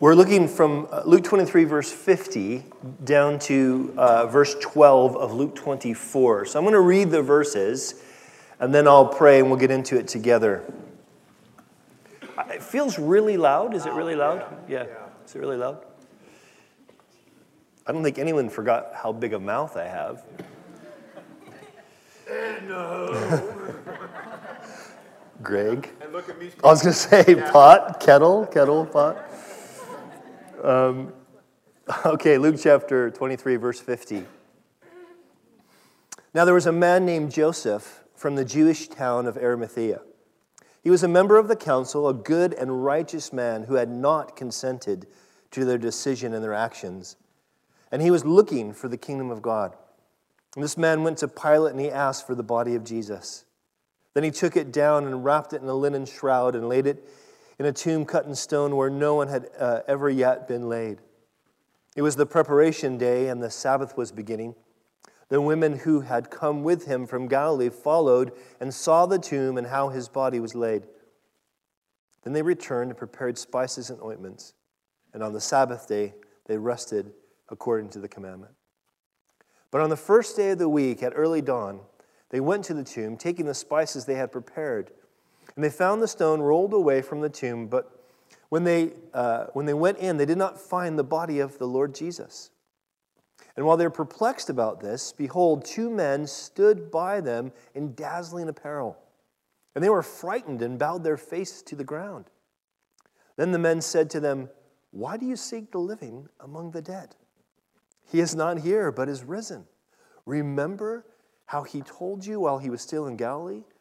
We're looking from uh, Luke 23, verse 50, down to uh, verse 12 of Luke 24. So I'm going to read the verses, and then I'll pray, and we'll get into it together. It feels really loud. Is it really loud? Yeah. Is it really loud? I don't think anyone forgot how big a mouth I have. No. Greg. And look at me. I was going to say pot, kettle, kettle, pot. Um, okay, Luke chapter 23, verse 50. Now there was a man named Joseph from the Jewish town of Arimathea. He was a member of the council, a good and righteous man who had not consented to their decision and their actions. And he was looking for the kingdom of God. And this man went to Pilate and he asked for the body of Jesus. Then he took it down and wrapped it in a linen shroud and laid it in a tomb cut in stone where no one had uh, ever yet been laid. It was the preparation day, and the Sabbath was beginning. The women who had come with him from Galilee followed and saw the tomb and how his body was laid. Then they returned and prepared spices and ointments, and on the Sabbath day they rested according to the commandment. But on the first day of the week, at early dawn, they went to the tomb, taking the spices they had prepared. And they found the stone rolled away from the tomb, but when they, uh, when they went in, they did not find the body of the Lord Jesus. And while they're perplexed about this, behold, two men stood by them in dazzling apparel. And they were frightened and bowed their faces to the ground. Then the men said to them, Why do you seek the living among the dead? He is not here, but is risen. Remember how he told you while he was still in Galilee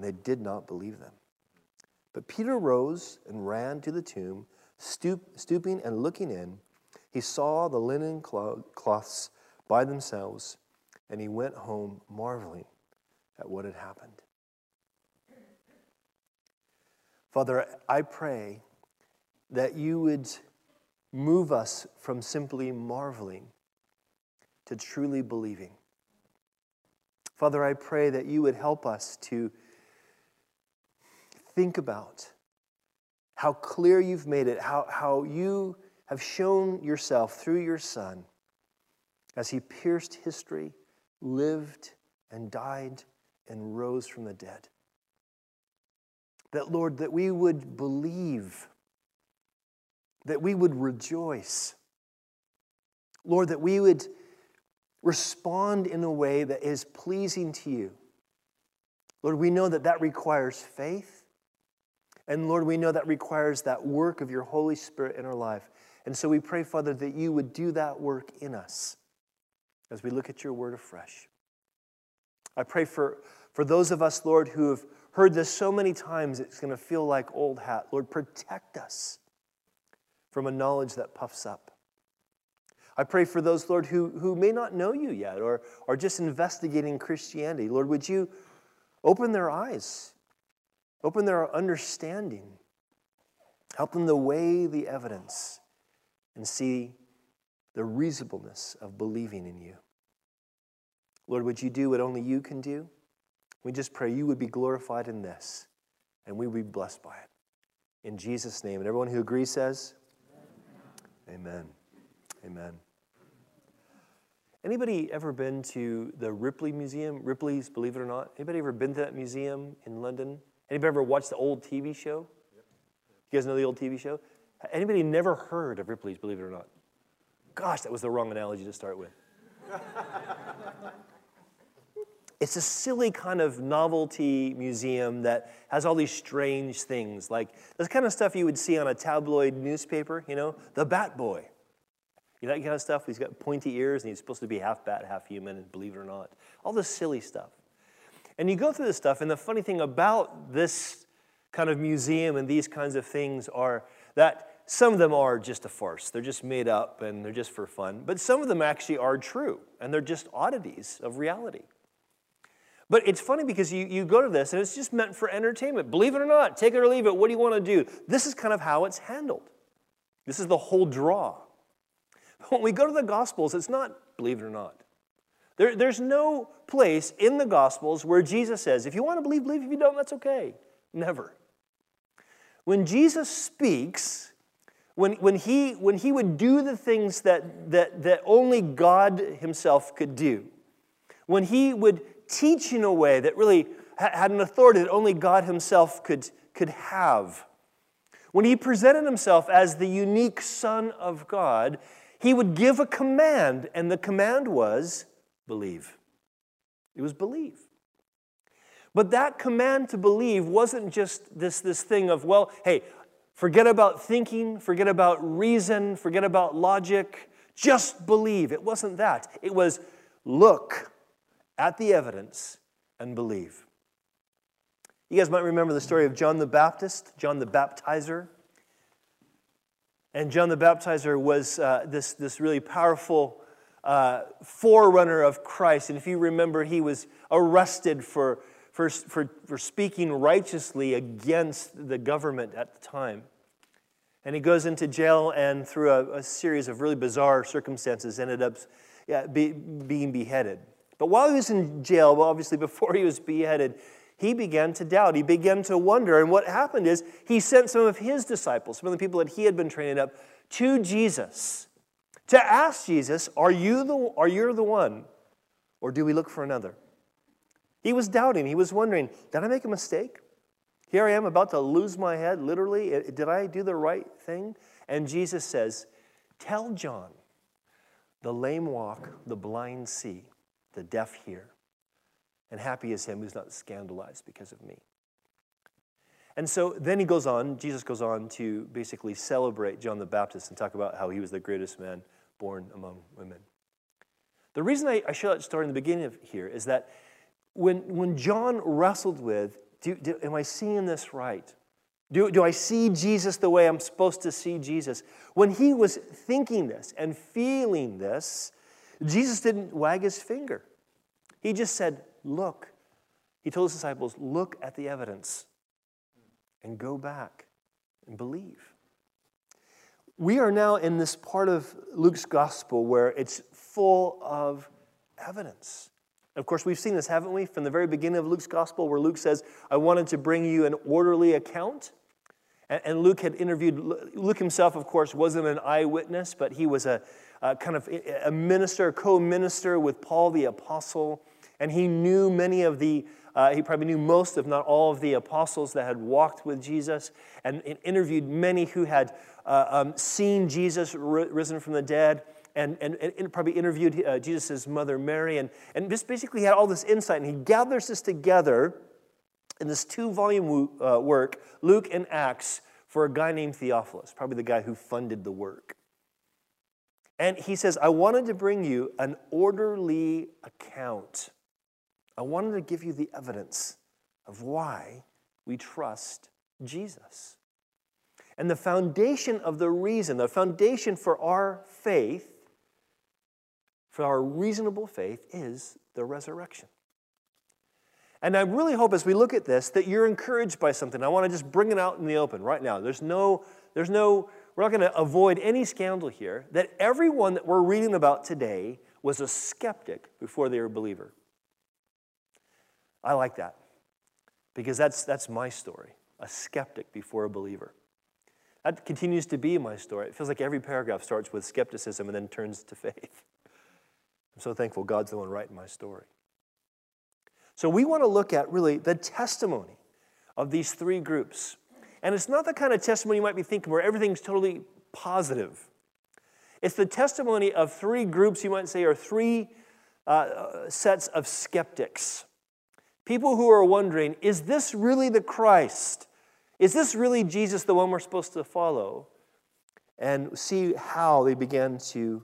and they did not believe them. But Peter rose and ran to the tomb, stoop, stooping and looking in. He saw the linen cloths by themselves, and he went home marveling at what had happened. Father, I pray that you would move us from simply marveling to truly believing. Father, I pray that you would help us to think about how clear you've made it, how, how you have shown yourself through your Son as he pierced history, lived and died and rose from the dead. That, Lord, that we would believe, that we would rejoice. Lord, that we would respond in a way that is pleasing to you. Lord, we know that that requires faith. And Lord, we know that requires that work of your Holy Spirit in our life. And so we pray, Father, that you would do that work in us as we look at your word afresh. I pray for, for those of us, Lord, who have heard this so many times, it's going to feel like old hat. Lord, protect us from a knowledge that puffs up. I pray for those, Lord, who, who may not know you yet or are just investigating Christianity. Lord, would you open their eyes Open their understanding. Help them to weigh the evidence and see the reasonableness of believing in you. Lord, would you do what only you can do? We just pray you would be glorified in this and we would be blessed by it. In Jesus' name. And everyone who agrees says, Amen. Amen. Anybody ever been to the Ripley Museum? Ripley's, believe it or not. Anybody ever been to that museum in London? Anybody ever watched the old TV show? You guys know the old TV show? Anybody never heard of Ripley's, believe it or not? Gosh, that was the wrong analogy to start with. it's a silly kind of novelty museum that has all these strange things, like the kind of stuff you would see on a tabloid newspaper, you know, the Bat Boy. You know that kind of stuff? He's got pointy ears and he's supposed to be half bat, half human, and believe it or not. All this silly stuff. And you go through this stuff, and the funny thing about this kind of museum and these kinds of things are that some of them are just a farce. They're just made up and they're just for fun. But some of them actually are true and they're just oddities of reality. But it's funny because you, you go to this and it's just meant for entertainment. Believe it or not, take it or leave it. What do you want to do? This is kind of how it's handled. This is the whole draw. But When we go to the Gospels, it's not believe it or not. There, there's no place in the Gospels where Jesus says, if you want to believe, believe. If you don't, that's okay. Never. When Jesus speaks, when, when, he, when he would do the things that, that, that only God himself could do, when he would teach in a way that really had an authority that only God himself could, could have, when he presented himself as the unique Son of God, he would give a command, and the command was believe. It was believe. But that command to believe wasn't just this, this thing of, well, hey, forget about thinking, forget about reason, forget about logic, just believe. It wasn't that. It was look at the evidence and believe. You guys might remember the story of John the Baptist, John the Baptizer. And John the Baptizer was uh, this, this really powerful uh, forerunner of Christ. And if you remember, he was arrested for, for, for, for speaking righteously against the government at the time. And he goes into jail and, through a, a series of really bizarre circumstances, ended up yeah, be, being beheaded. But while he was in jail, well, obviously before he was beheaded, he began to doubt. He began to wonder. And what happened is he sent some of his disciples, some of the people that he had been training up, to Jesus to ask Jesus, Are you the, are you the one, or do we look for another? He was doubting. He was wondering, Did I make a mistake? Here I am about to lose my head, literally. Did I do the right thing? And Jesus says, Tell John, the lame walk, the blind see, the deaf hear, and happy is him who's not scandalized because of me. And so then he goes on, Jesus goes on to basically celebrate John the Baptist and talk about how he was the greatest man born among women. The reason I, I share that story in the beginning of here is that when, when John wrestled with, do, do, am I seeing this right? Do, do I see Jesus the way I'm supposed to see Jesus? When he was thinking this and feeling this, Jesus didn't wag his finger. He just said, Look. He told his disciples, Look at the evidence and go back and believe. We are now in this part of Luke's gospel where it's full of evidence. Of course, we've seen this, haven't we, from the very beginning of Luke's gospel, where Luke says, I wanted to bring you an orderly account. And Luke had interviewed, Luke himself, of course, wasn't an eyewitness, but he was a, a kind of a minister, co minister with Paul the apostle. And he knew many of the uh, he probably knew most, if not all, of the apostles that had walked with Jesus and, and interviewed many who had uh, um, seen Jesus risen from the dead and, and, and probably interviewed uh, Jesus' mother Mary and, and just basically had all this insight. And he gathers this together in this two volume uh, work, Luke and Acts, for a guy named Theophilus, probably the guy who funded the work. And he says, I wanted to bring you an orderly account I wanted to give you the evidence of why we trust Jesus. And the foundation of the reason, the foundation for our faith, for our reasonable faith, is the resurrection. And I really hope as we look at this that you're encouraged by something. I want to just bring it out in the open right now. There's no, there's no, we're not going to avoid any scandal here. That everyone that we're reading about today was a skeptic before they were a believer. I like that because that's, that's my story a skeptic before a believer. That continues to be my story. It feels like every paragraph starts with skepticism and then turns to faith. I'm so thankful God's the one writing my story. So, we want to look at really the testimony of these three groups. And it's not the kind of testimony you might be thinking where everything's totally positive. It's the testimony of three groups, you might say, or three uh, sets of skeptics. People who are wondering, is this really the Christ? Is this really Jesus, the one we're supposed to follow? And see how they began to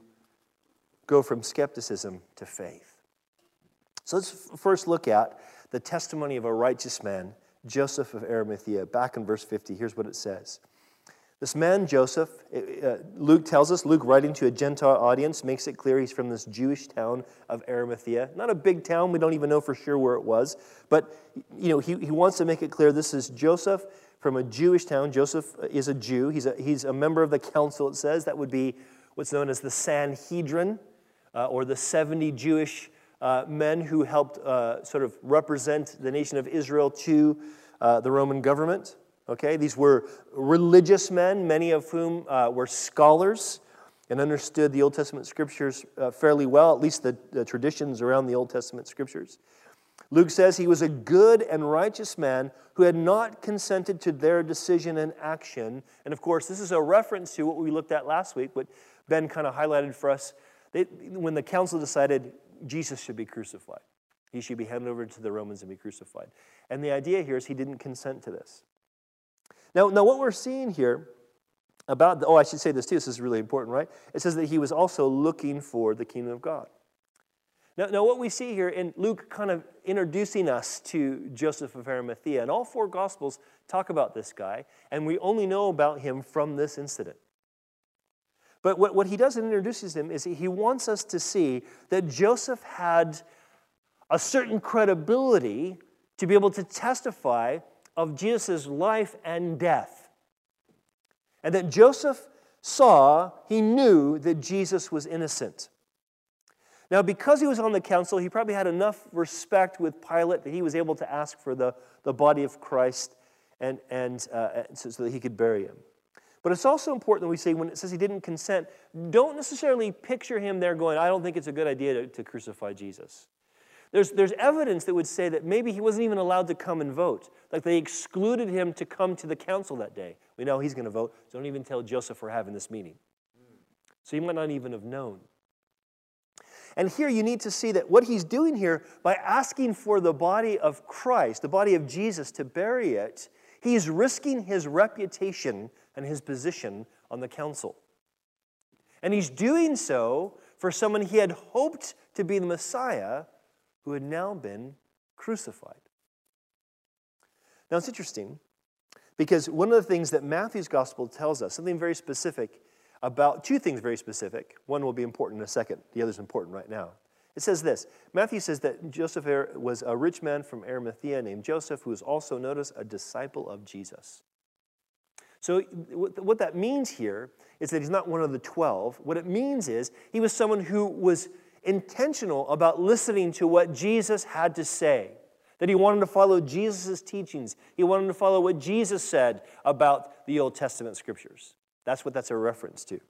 go from skepticism to faith. So let's first look at the testimony of a righteous man, Joseph of Arimathea. Back in verse 50, here's what it says This man, Joseph, uh, Luke tells us, Luke writing to a Gentile audience makes it clear he's from this Jewish town of Arimathea. Not a big town, we don't even know for sure where it was. But, you know, he, he wants to make it clear this is Joseph from a Jewish town. Joseph is a Jew. He's a, he's a member of the council, it says. That would be what's known as the Sanhedrin, uh, or the 70 Jewish uh, men who helped uh, sort of represent the nation of Israel to uh, the Roman government. Okay, these were religious men, many of whom uh, were scholars and understood the Old Testament scriptures uh, fairly well, at least the, the traditions around the Old Testament scriptures. Luke says he was a good and righteous man who had not consented to their decision and action. And of course, this is a reference to what we looked at last week, what Ben kind of highlighted for us. They, when the council decided Jesus should be crucified, he should be handed over to the Romans and be crucified. And the idea here is he didn't consent to this. Now, now what we're seeing here about, the, oh, I should say this too, this is really important, right? It says that he was also looking for the kingdom of God. Now, now, what we see here in Luke kind of introducing us to Joseph of Arimathea, and all four Gospels talk about this guy, and we only know about him from this incident. But what, what he does in introduces him is he wants us to see that Joseph had a certain credibility to be able to testify of Jesus' life and death. And that Joseph saw, he knew that Jesus was innocent. Now, because he was on the council, he probably had enough respect with Pilate that he was able to ask for the, the body of Christ and, and uh, so, so that he could bury him. But it's also important that we say when it says he didn't consent, don't necessarily picture him there going, I don't think it's a good idea to, to crucify Jesus. There's, there's evidence that would say that maybe he wasn't even allowed to come and vote. Like they excluded him to come to the council that day. We know he's going to vote, so don't even tell Joseph we're having this meeting. So he might not even have known. And here you need to see that what he's doing here by asking for the body of Christ, the body of Jesus, to bury it, he's risking his reputation and his position on the council. And he's doing so for someone he had hoped to be the Messiah who had now been crucified. Now it's interesting because one of the things that Matthew's gospel tells us, something very specific about, two things very specific. One will be important in a second, the other's important right now. It says this Matthew says that Joseph er, was a rich man from Arimathea named Joseph, who was also, notice, a disciple of Jesus. So, what that means here is that he's not one of the 12. What it means is he was someone who was intentional about listening to what Jesus had to say. That he wanted to follow Jesus' teachings. He wanted to follow what Jesus said about the Old Testament scriptures. That's what that's a reference to.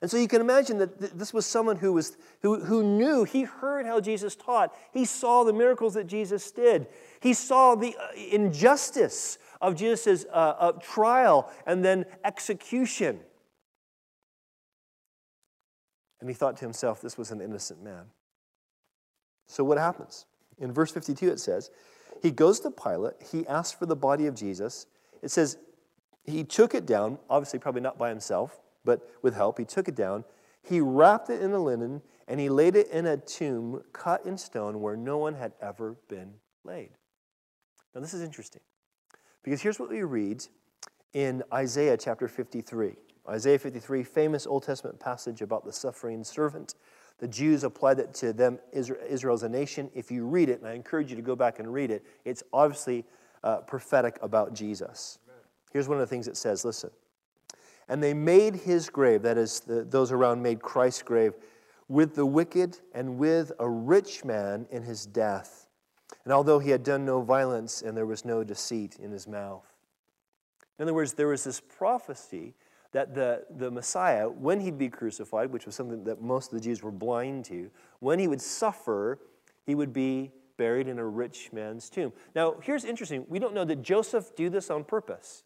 And so you can imagine that th- this was someone who, was, who, who knew, he heard how Jesus taught, he saw the miracles that Jesus did, he saw the uh, injustice of Jesus' uh, uh, trial and then execution. And he thought to himself, this was an innocent man. So what happens? In verse 52, it says, He goes to Pilate, he asks for the body of Jesus. It says, He took it down, obviously, probably not by himself, but with help. He took it down. He wrapped it in a linen, and he laid it in a tomb cut in stone where no one had ever been laid. Now, this is interesting because here's what we read in Isaiah chapter 53. Isaiah 53, famous Old Testament passage about the suffering servant. The Jews applied it to them, Israel as a nation. If you read it, and I encourage you to go back and read it, it's obviously uh, prophetic about Jesus. Here's one of the things it says listen. And they made his grave, that is, the, those around made Christ's grave, with the wicked and with a rich man in his death. And although he had done no violence and there was no deceit in his mouth. In other words, there was this prophecy that the, the Messiah, when he'd be crucified, which was something that most of the Jews were blind to, when he would suffer, he would be buried in a rich man's tomb. Now, here's interesting. We don't know, did Joseph do this on purpose?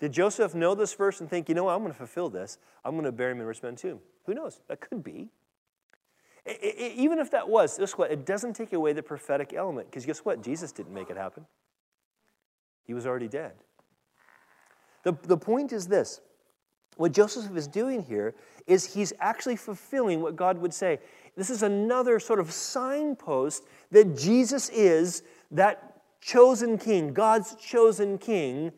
Did Joseph know this verse and think, you know what, I'm going to fulfill this. I'm going to bury him in a rich man's tomb? Who knows? That could be. It, it, even if that was, guess what? It doesn't take away the prophetic element. Because guess what? Jesus didn't make it happen. He was already dead. The, the point is this what Joseph is doing here is he's actually fulfilling what God would say. This is another sort of signpost that Jesus is that chosen king, God's chosen king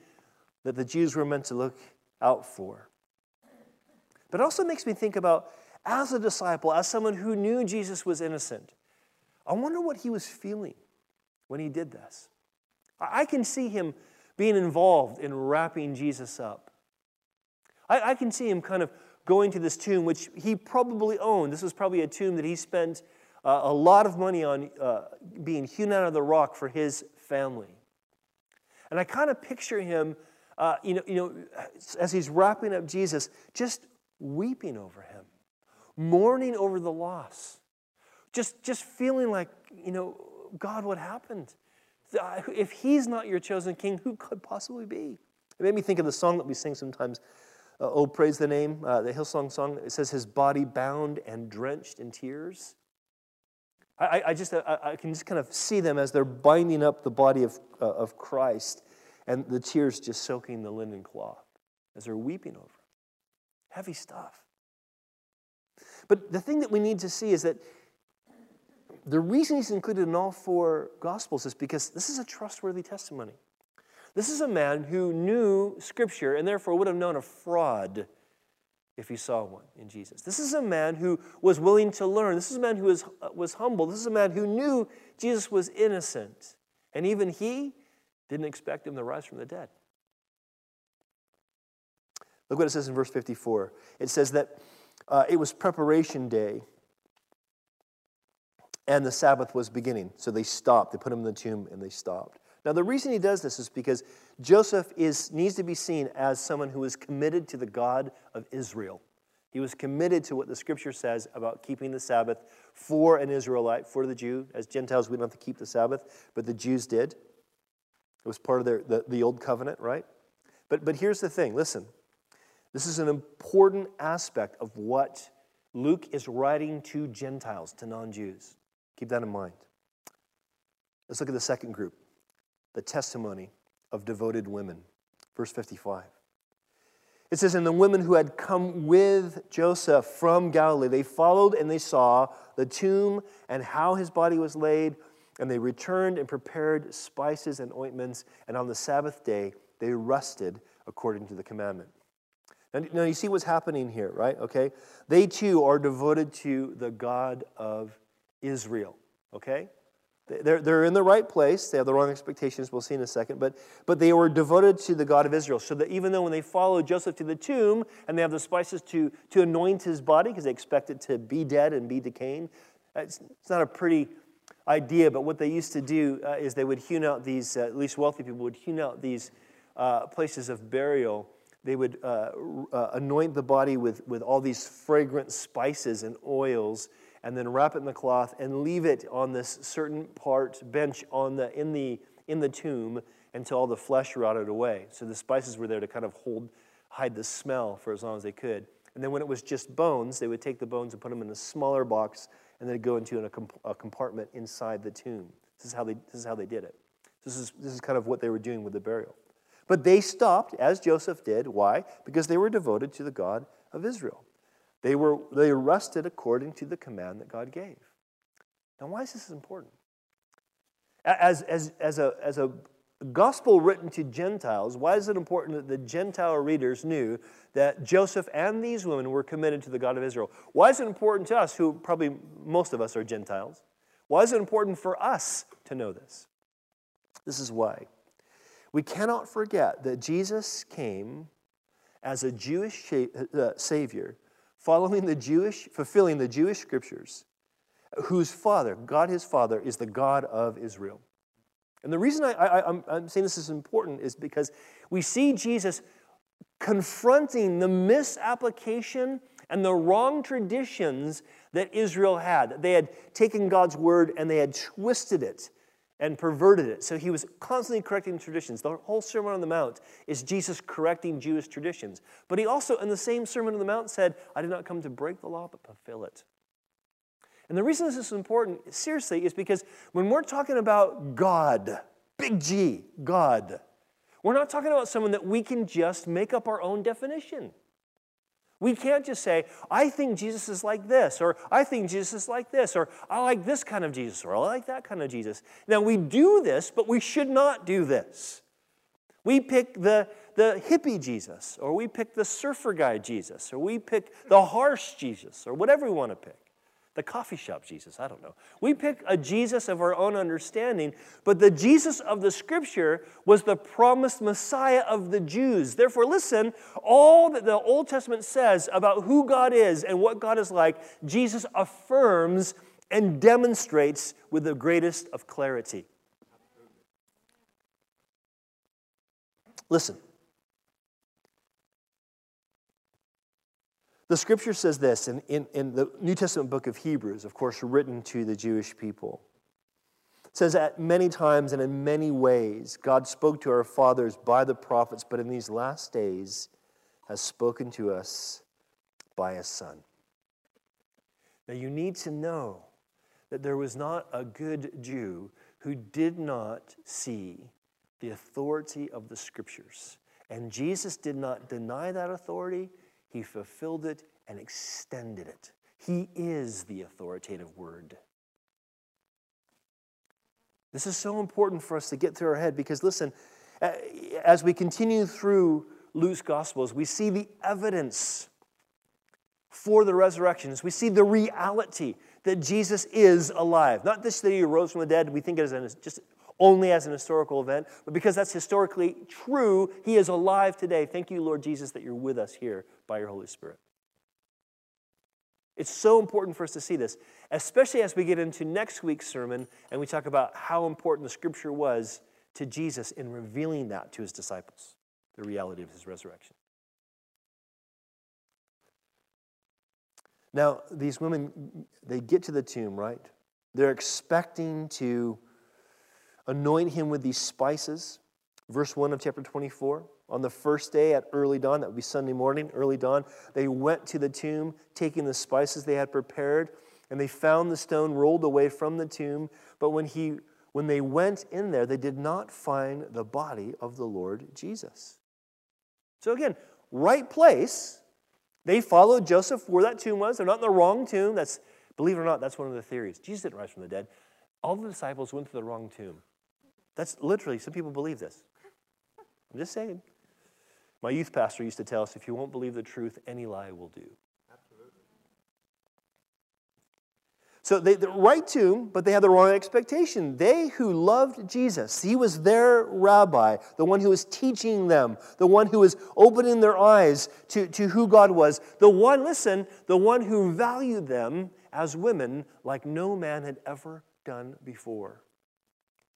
that the Jews were meant to look out for. But it also makes me think about, as a disciple, as someone who knew Jesus was innocent, I wonder what he was feeling when he did this. I can see him being involved in wrapping Jesus up. I, I, can see him kind of going to this tomb, which he probably owned. This was probably a tomb that he spent uh, a lot of money on uh, being hewn out of the rock for his family. And I kind of picture him, uh, you, know, you know, as he's wrapping up Jesus, just weeping over him, mourning over the loss, just, just feeling like, you know, God, what happened? If he's not your chosen king, who could possibly be? It made me think of the song that we sing sometimes. Uh, oh, praise the name, uh, the Hillsong song. It says, His body bound and drenched in tears. I, I just I, I, can just kind of see them as they're binding up the body of, uh, of Christ and the tears just soaking the linen cloth as they're weeping over. Heavy stuff. But the thing that we need to see is that the reason he's included in all four Gospels is because this is a trustworthy testimony. This is a man who knew Scripture and therefore would have known a fraud if he saw one in Jesus. This is a man who was willing to learn. This is a man who was, was humble. This is a man who knew Jesus was innocent. And even he didn't expect him to rise from the dead. Look what it says in verse 54. It says that uh, it was preparation day and the Sabbath was beginning. So they stopped. They put him in the tomb and they stopped. Now, the reason he does this is because Joseph is, needs to be seen as someone who is committed to the God of Israel. He was committed to what the scripture says about keeping the Sabbath for an Israelite, for the Jew. As Gentiles, we don't have to keep the Sabbath, but the Jews did. It was part of their, the, the old covenant, right? But, but here's the thing listen, this is an important aspect of what Luke is writing to Gentiles, to non Jews. Keep that in mind. Let's look at the second group the testimony of devoted women. Verse 55. It says, And the women who had come with Joseph from Galilee, they followed and they saw the tomb and how his body was laid, and they returned and prepared spices and ointments, and on the Sabbath day they rested according to the commandment. Now, you see what's happening here, right? Okay? They too are devoted to the God of Israel, okay? They're, they're in the right place. They have the wrong expectations. We'll see in a second. But, but they were devoted to the God of Israel. So that even though when they follow Joseph to the tomb and they have the spices to, to anoint his body because they expect it to be dead and be decaying, it's, it's not a pretty idea. But what they used to do uh, is they would hewn out these, uh, at least wealthy people would hewn out these uh, places of burial. They would uh, uh, anoint the body with, with all these fragrant spices and oils and then wrap it in the cloth and leave it on this certain part bench on the, in, the, in the tomb until all the flesh rotted away. So the spices were there to kind of hold, hide the smell for as long as they could. And then when it was just bones, they would take the bones and put them in a smaller box and then go into a, comp- a compartment inside the tomb. This is how they, this is how they did it. This is, this is kind of what they were doing with the burial. But they stopped, as Joseph did. Why? Because they were devoted to the God of Israel. They, were, they rested according to the command that God gave. Now, why is this important? As, as, as, a, as a gospel written to Gentiles, why is it important that the Gentile readers knew that Joseph and these women were committed to the God of Israel? Why is it important to us, who probably most of us are Gentiles? Why is it important for us to know this? This is why. We cannot forget that Jesus came as a Jewish uh, Savior following the Jewish, fulfilling the Jewish scriptures, whose father, God his father, is the God of Israel. And the reason I, am saying this is important is because we see Jesus confronting the misapplication and the wrong traditions that Israel had. They had taken God's word and they had twisted it and perverted it. So he was constantly correcting traditions. The whole Sermon on the Mount is Jesus correcting Jewish traditions. But he also, in the same Sermon on the Mount, said, I did not come to break the law, but fulfill it. And the reason this is important, seriously, is because when we're talking about God, big G, God, we're not talking about someone that we can just make up our own definition. We can't just say, I think Jesus is like this, or I think Jesus is like this, or I like this kind of Jesus, or I like that kind of Jesus. Now, we do this, but we should not do this. We pick the, the hippie Jesus, or we pick the surfer guy Jesus, or we pick the harsh Jesus, or whatever we want to pick. The coffee shop Jesus, I don't know. We pick a Jesus of our own understanding, but the Jesus of the scripture was the promised Messiah of the Jews. Therefore, listen, all that the Old Testament says about who God is and what God is like, Jesus affirms and demonstrates with the greatest of clarity. Listen. The scripture says this in, in, in, the New Testament book of Hebrews, of course, written to the Jewish people. It says, At many times and in many ways, God spoke to our fathers by the prophets, but in these last days has spoken to us by a Son. Now, you need to know that there was not a good Jew who did not see the authority of the scriptures. And Jesus did not deny that authority, he fulfilled it and extended it. He is the authoritative word. This is so important for us to get through our head because, listen, as we continue through Luke's Gospels, we see the evidence for the resurrections. We see the reality that Jesus is alive. Not just that he arose from the dead, we think it as just only as an historical event, but because that's historically true, he is alive today. Thank you, Lord Jesus, that you're with us here by your Holy Spirit. It's so important for us to see this, especially as we get into next week's sermon and we talk about how important the scripture was to Jesus in revealing that to his disciples, the reality of his resurrection. Now, these women, they get to the tomb, right? They're expecting to anoint him with these spices. Verse 1 of chapter 24. On the first day at early dawn, that would be Sunday morning, early dawn, they went to the tomb, taking the spices they had prepared, and they found the stone rolled away from the tomb. But when, he, when they went in there, they did not find the body of the Lord Jesus. So again, right place. They followed Joseph where that tomb was. They're not in the wrong tomb. That's, believe it or not, that's one of the theories. Jesus didn't rise from the dead. All the disciples went to the wrong tomb. That's literally, some people believe this. I'm just saying. My youth pastor used to tell us if you won't believe the truth, any lie will do. Absolutely. So they, the right tomb, but they had the wrong expectation. They who loved Jesus, he was their rabbi, the one who was teaching them, the one who was opening their eyes to, to who God was, the one, listen, the one who valued them as women like no man had ever done before.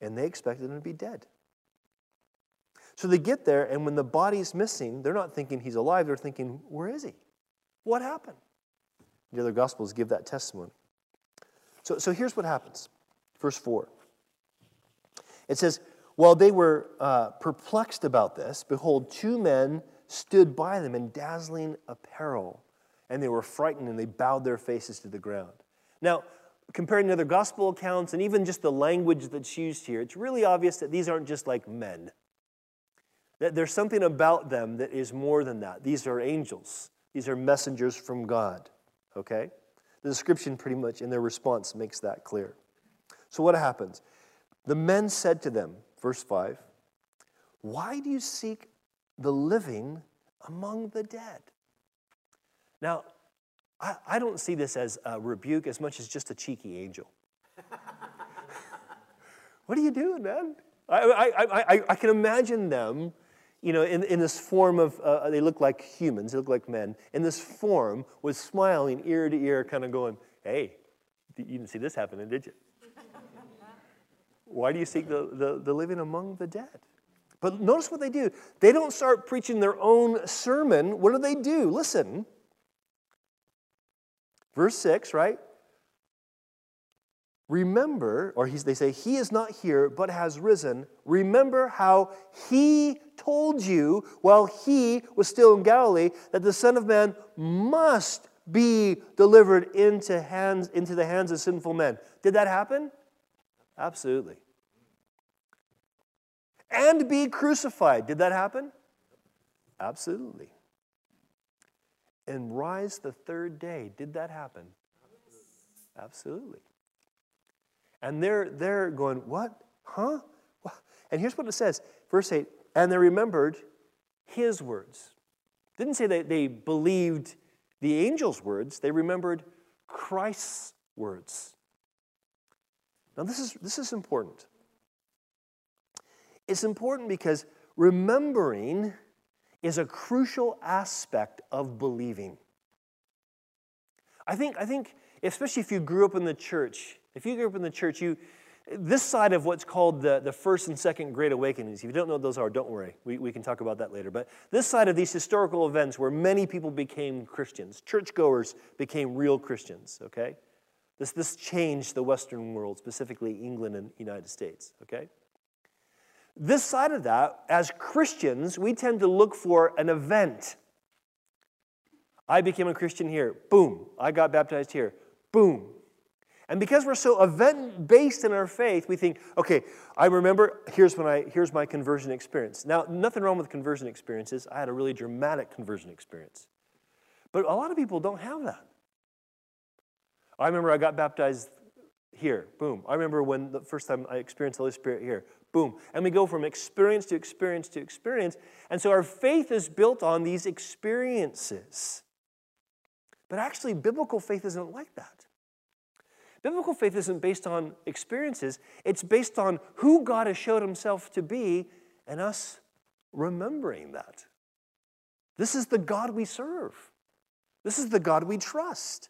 And they expected him to be dead. So they get there, and when the body's missing, they're not thinking he's alive, they're thinking, where is he? What happened? The other Gospels give that testimony. So, so here's what happens. Verse 4. It says, While they were uh, perplexed about this, behold, two men stood by them in dazzling apparel, and they were frightened and they bowed their faces to the ground. Now, comparing to other gospel accounts and even just the language that's used here, it's really obvious that these aren't just like men. That there's something about them that is more than that. These are angels, these are messengers from God. Okay? The description pretty much in their response makes that clear. So, what happens? The men said to them, verse 5, Why do you seek the living among the dead? Now, I, I don't see this as a rebuke as much as just a cheeky angel. what are you doing, man? I, I, I, I can imagine them you know, in, in this form of, uh, they look like humans, they look like men, in this form was smiling ear to ear, kind of going, hey, you didn't see this happening, did you? Why do you seek the, the, the living among the dead? But notice what they do. They don't start preaching their own sermon. What do they do? Listen. Verse 6, right? Remember, or they say, He is not here, but has risen. Remember how He told you while He was still in Galilee that the Son of Man must be delivered into, hands, into the hands of sinful men. Did that happen? Absolutely. And be crucified. Did that happen? Absolutely. And rise the third day. Did that happen? Absolutely. And they're, they're going, What? Huh? And here's what it says verse 8 And they remembered his words. Didn't say that they believed the angel's words, they remembered Christ's words. Now, this is, this is important. It's important because remembering is a crucial aspect of believing. I think, I think, especially if you grew up in the church, if you grew up in the church, you, this side of what's called the, the first and second great awakenings, if you don't know what those are, don't worry. We, we can talk about that later. But this side of these historical events where many people became Christians, churchgoers became real Christians, okay? This, this changed the Western world, specifically England and United States, okay? This side of that, as Christians, we tend to look for an event. I became a Christian here. Boom. I got baptized here. Boom. And because we're so event based in our faith, we think, okay, I remember here's when I here's my conversion experience. Now, nothing wrong with conversion experiences. I had a really dramatic conversion experience. But a lot of people don't have that. I remember I got baptized here. Boom. I remember when the first time I experienced the Holy Spirit here. Boom. And we go from experience to experience to experience. And so our faith is built on these experiences. But actually, biblical faith isn't like that. Biblical faith isn't based on experiences, it's based on who God has showed himself to be and us remembering that. This is the God we serve, this is the God we trust.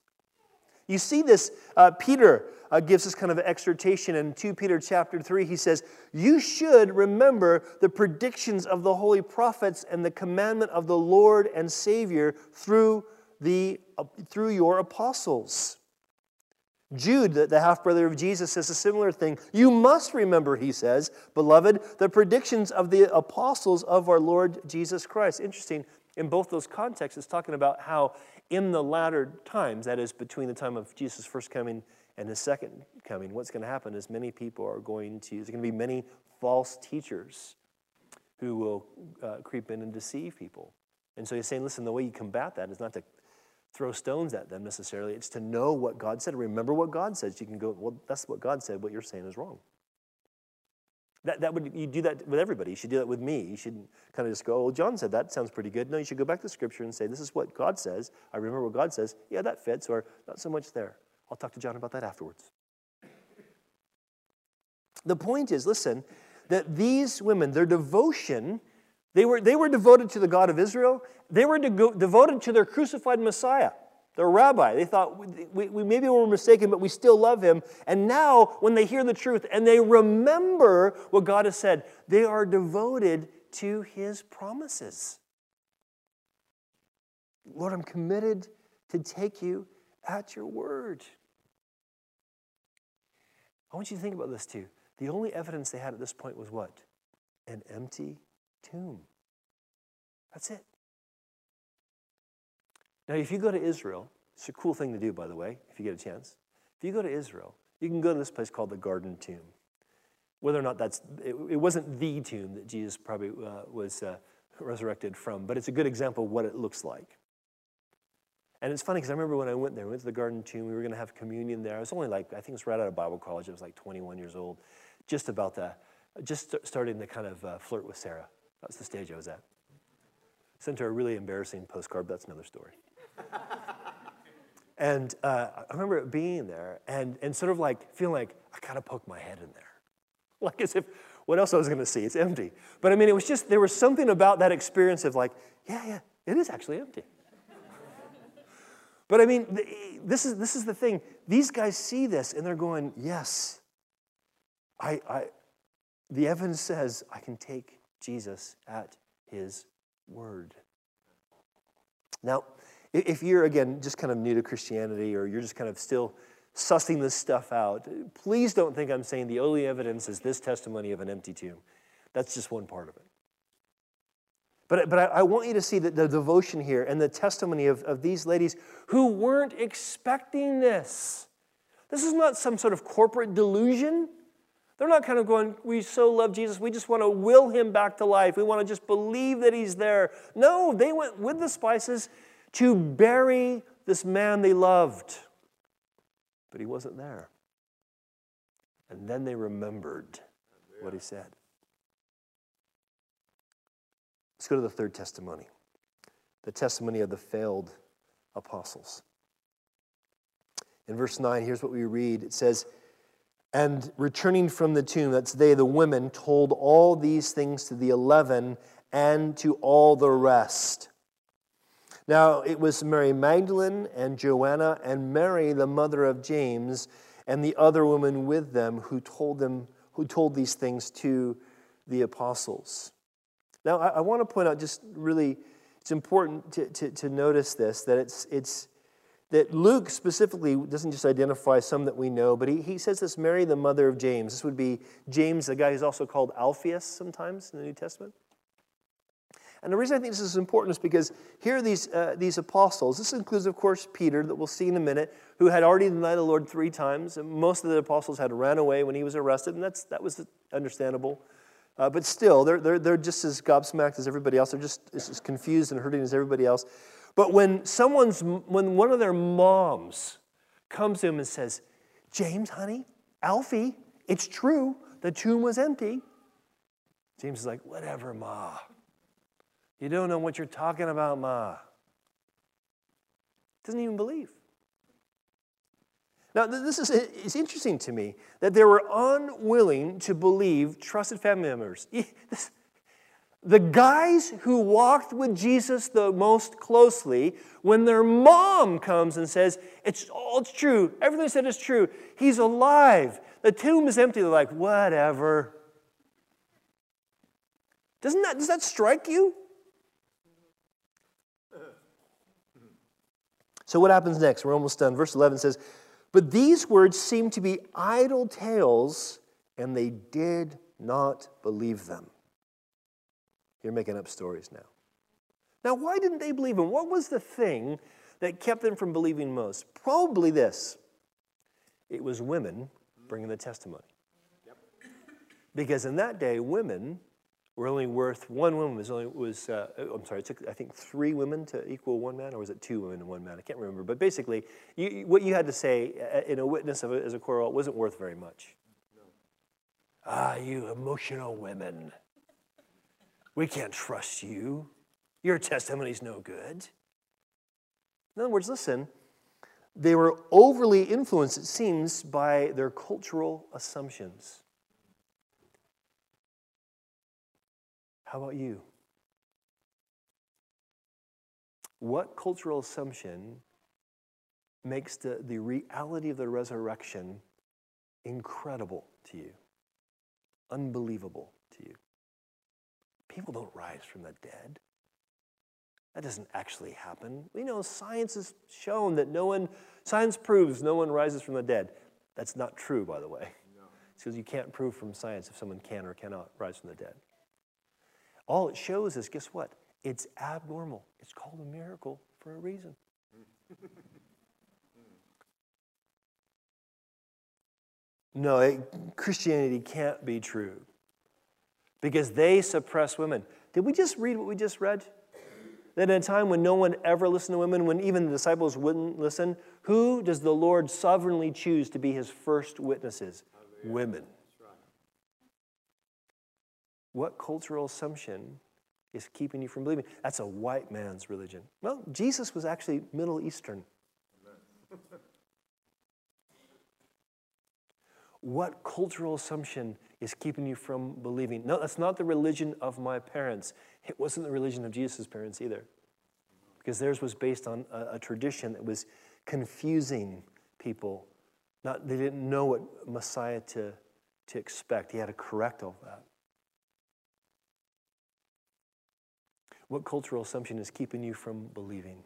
You see this, uh, Peter uh, gives us kind of exhortation in 2 Peter chapter 3. He says, You should remember the predictions of the holy prophets and the commandment of the Lord and Savior through, the, uh, through your apostles. Jude, the half brother of Jesus, says a similar thing. You must remember, he says, beloved, the predictions of the apostles of our Lord Jesus Christ. Interesting, in both those contexts, it's talking about how in the latter times, that is, between the time of Jesus' first coming and his second coming, what's going to happen is many people are going to, there's going to be many false teachers who will uh, creep in and deceive people. And so he's saying, listen, the way you combat that is not to throw stones at them necessarily. It's to know what God said. Remember what God says. You can go, well, that's what God said. What you're saying is wrong. That, that would you do that with everybody. You should do that with me. You should kind of just go, John said that sounds pretty good. No, you should go back to Scripture and say, this is what God says. I remember what God says. Yeah, that fits, or not so much there. I'll talk to John about that afterwards. The point is, listen, that these women, their devotion they were, they were devoted to the God of Israel. They were de- devoted to their crucified Messiah, their rabbi. They thought, we, we, maybe we were mistaken, but we still love him. And now, when they hear the truth and they remember what God has said, they are devoted to his promises. Lord, I'm committed to take you at your word. I want you to think about this too. The only evidence they had at this point was what? An empty tomb. That's it. Now, if you go to Israel, it's a cool thing to do, by the way, if you get a chance. If you go to Israel, you can go to this place called the Garden Tomb. Whether or not that's, it, it wasn't the tomb that Jesus probably uh, was uh, resurrected from, but it's a good example of what it looks like. And it's funny because I remember when I went there, we went to the Garden Tomb, we were going to have communion there. I was only like, I think it was right out of Bible college. I was like 21 years old, just about to, just starting to kind of uh, flirt with Sarah. That's the stage I was at. Sent her a really embarrassing postcard, but that's another story. and uh, I remember being there and, and sort of like feeling like I gotta poke my head in there. Like as if, what else I was gonna see? It's empty. But I mean, it was just, there was something about that experience of like, yeah, yeah, it is actually empty. but I mean, this is, this is the thing. These guys see this and they're going, yes, I, I, the evidence says I can take Jesus at his word. Now, if you're, again, just kind of new to Christianity or you're just kind of still sussing this stuff out, please don't think I'm saying the only evidence is this testimony of an empty tomb. That's just one part of it. But, but I, I want you to see that the devotion here and the testimony of, of these ladies who weren't expecting this. This is not some sort of corporate delusion. They're not kind of going, we so love Jesus, we just want to will him back to life. We want to just believe that he's there. No, they went with the spices to bury this man they loved. But he wasn't there. And then they remembered what he said. Let's go to the third testimony the testimony of the failed apostles. In verse 9, here's what we read it says, And returning from the tomb, that's they, the women, told all these things to the eleven and to all the rest. Now, it was Mary Magdalene and Joanna and Mary, the mother of James, and the other woman with them who told them who told these things to the apostles. Now, I, I want to point out just really, it's important to, to, to notice this that it's, it's that Luke specifically doesn't just identify some that we know, but he, he says this Mary, the mother of James. This would be James, the guy who's also called Alphaeus sometimes in the New Testament. And the reason I think this is important is because here are these, uh, these apostles. This includes, of course, Peter, that we'll see in a minute, who had already denied the Lord three times. And most of the apostles had ran away when he was arrested, and that's, that was understandable. Uh, but still, they're, they're, they're just as gobsmacked as everybody else. They're just as confused and hurting as everybody else. But when someone's, when one of their moms comes to him and says, James, honey, Alfie, it's true, the tomb was empty. James is like, whatever, Ma. You don't know what you're talking about, Ma. Doesn't even believe. Now, this is it's interesting to me that they were unwilling to believe trusted family members. The guys who walked with Jesus the most closely, when their mom comes and says, It's all it's true, everything said is true, he's alive, the tomb is empty, they're like, Whatever. Doesn't that, does that strike you? So, what happens next? We're almost done. Verse 11 says, But these words seemed to be idle tales, and they did not believe them. You're making up stories now. Now, why didn't they believe him? What was the thing that kept them from believing most? Probably this it was women bringing the testimony. Yep. Because in that day, women were only worth one woman was only was uh, I'm sorry, it took I think three women to equal one man, or was it two women and one man? I can't remember. But basically, you, what you had to say uh, in a witness of a, as a quarrel wasn't worth very much. No. Ah, you emotional women. We can't trust you. Your testimony's no good. In other words, listen, they were overly influenced, it seems, by their cultural assumptions. How about you? What cultural assumption makes the, the reality of the resurrection incredible to you, unbelievable to you? People don't rise from the dead. That doesn't actually happen. We know science has shown that no one, science proves no one rises from the dead. That's not true, by the way. No. It's because you can't prove from science if someone can or cannot rise from the dead. All it shows is guess what? It's abnormal. It's called a miracle for a reason. no, it, Christianity can't be true because they suppress women. Did we just read what we just read? That in a time when no one ever listened to women, when even the disciples wouldn't listen, who does the Lord sovereignly choose to be his first witnesses? Women. What cultural assumption is keeping you from believing? That's a white man's religion. Well, Jesus was actually Middle Eastern. what cultural assumption is keeping you from believing? No, that's not the religion of my parents. It wasn't the religion of Jesus' parents either. Because theirs was based on a, a tradition that was confusing people. Not, they didn't know what Messiah to, to expect. He had to correct all that. What cultural assumption is keeping you from believing?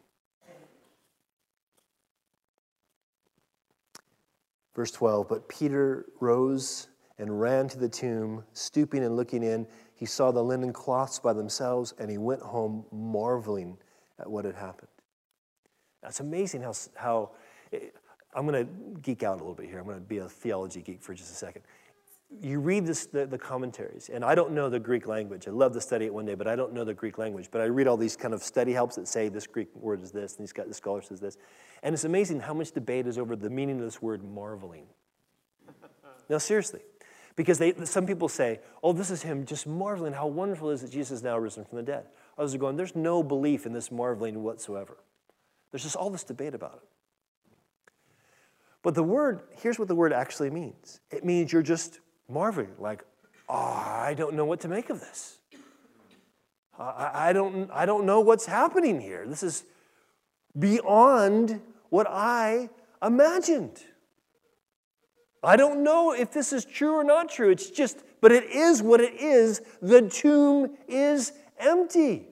Verse 12, but Peter rose and ran to the tomb, stooping and looking in. He saw the linen cloths by themselves, and he went home marveling at what had happened. That's amazing how, how eh, I'm going to geek out a little bit here. I'm going to be a theology geek for just a second you read this, the, the, commentaries, and I don't know the Greek language. I love to study it one day, but I don't know the Greek language. But I read all these kind of study helps that say this Greek word is this, and these, the scholar says this. And it's amazing how much debate is over the meaning of this word marveling. now, seriously, because they, some people say, oh, this is him just marveling how wonderful it is that Jesus is now risen from the dead. Others are going, there's no belief in this marveling whatsoever. There's just all this debate about it. But the word, here's what the word actually means it means you're just marveling, like, oh, I don't know what to make of this. I, I, don't, I don't know what's happening here. This is beyond what I imagined. I don't know if this is true or not true. It's just, but it is what it is. The tomb is empty.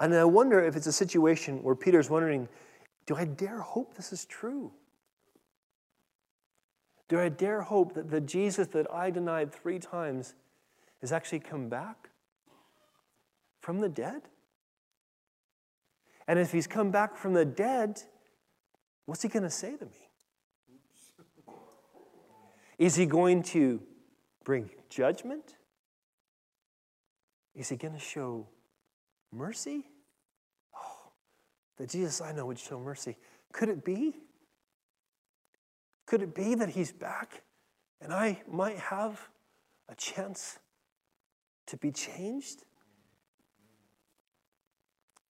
And I wonder if it's a situation where Peter's wondering do I dare hope this is true? Do I dare hope that the Jesus that I denied three times has actually come back from the dead? And if he's come back from the dead, what's he going to say to me? Is he going to bring judgment? Is he going to show mercy? Oh, the Jesus I know would show mercy. Could it be? Could it be that he's back and I might have a chance to be changed?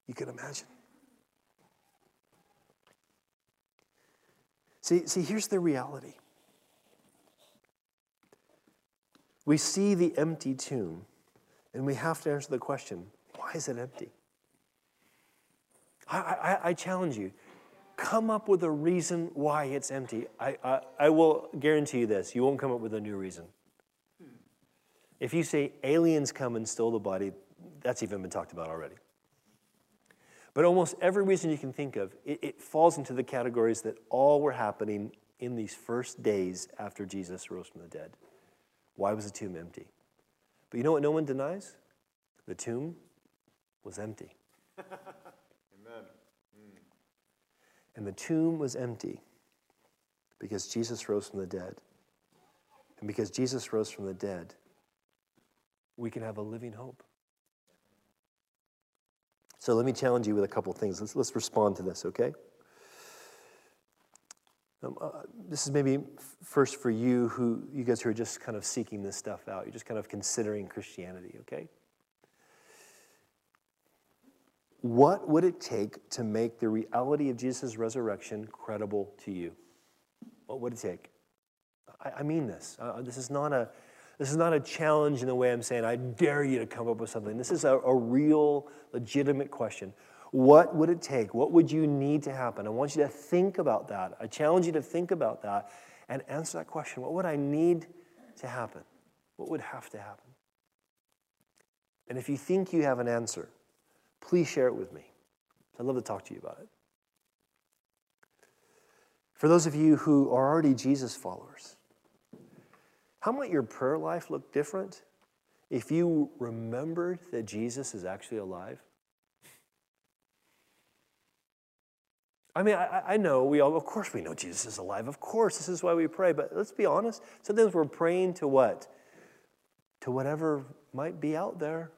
You can imagine. See, see, here's the reality. We see the empty tomb, and we have to answer the question why is it empty? I, I, I challenge you come up with a reason why it's empty. I, I, I will guarantee you this you won't come up with a new reason. If you say aliens come and stole the body, that's even been talked about already. But almost every reason you can think of, it, it falls into the categories that all were happening in these first days after Jesus rose from the dead. Why was the tomb empty? But you know what no one denies? The tomb was empty. And the tomb was empty because Jesus rose from the dead. And because Jesus rose from the dead, we can have a living hope. So let me challenge you with a couple things. Let's, let's respond to this, okay? Um, uh, this is maybe first for you who you guys who are just kind of seeking this stuff out. You're just kind of considering Christianity, okay? What would it take to make the reality of Jesus' resurrection credible to you? What would it take? I, I mean this. Uh, this is not a this is not a challenge in the way I'm saying, I dare you to come up with something. This is a, a real, legitimate question. What would it take? What would you need to happen? I want you to think about that. I challenge you to think about that and answer that question. What would I need to happen? What would have to happen? And if you think you have an answer, please share it with me. I'd love to talk to you about it. For those of you who are already Jesus followers, how might your prayer life look different if you remembered that Jesus is actually alive? I mean, I, I, know we all, of course, we know Jesus is alive. Of course, this is why we pray. But let's be honest. Sometimes we're praying to what? To whatever might be out there.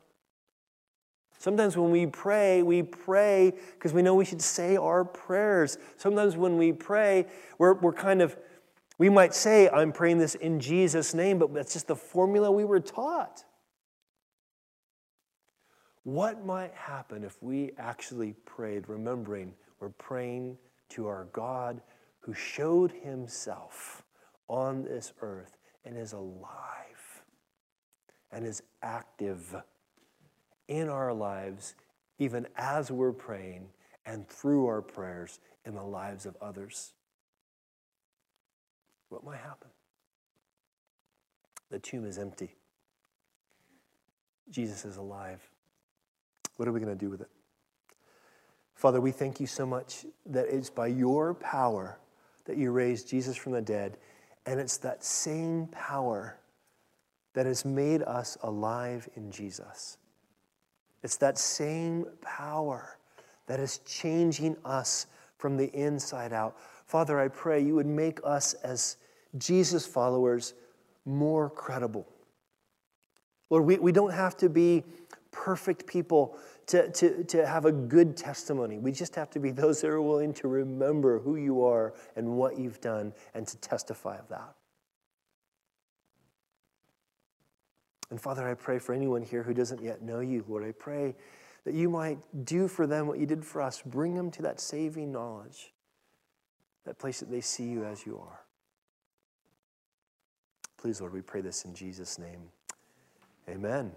Sometimes when we pray, we pray because we know we should say our prayers. Sometimes when we pray, we're, we're kind of we might say, I'm praying this in Jesus' name, but that's just the formula we were taught. What might happen if we actually prayed, remembering we're praying to our God who showed himself on this earth and is alive and is active in our lives, even as we're praying and through our prayers in the lives of others? what might happen? The tomb is empty. Jesus is alive. What are we going to do with it? Father, we thank you so much that it's by your power that you raised Jesus from the dead, and it's that same power that has made us alive in Jesus. It's that same power that is changing us from the inside out. Father, I pray you would make us as Jesus followers more credible. Lord, we, we don't have to be perfect people to, to, to have a good testimony. We just have to be those that are willing to remember who you are and what you've done and to testify of that. And Father, I pray for anyone here who doesn't yet know you, Lord. I pray that you might do for them what you did for us. Bring them to that saving knowledge, that place that they see you as you are. Please, Lord, we pray this in Jesus' name. Amen.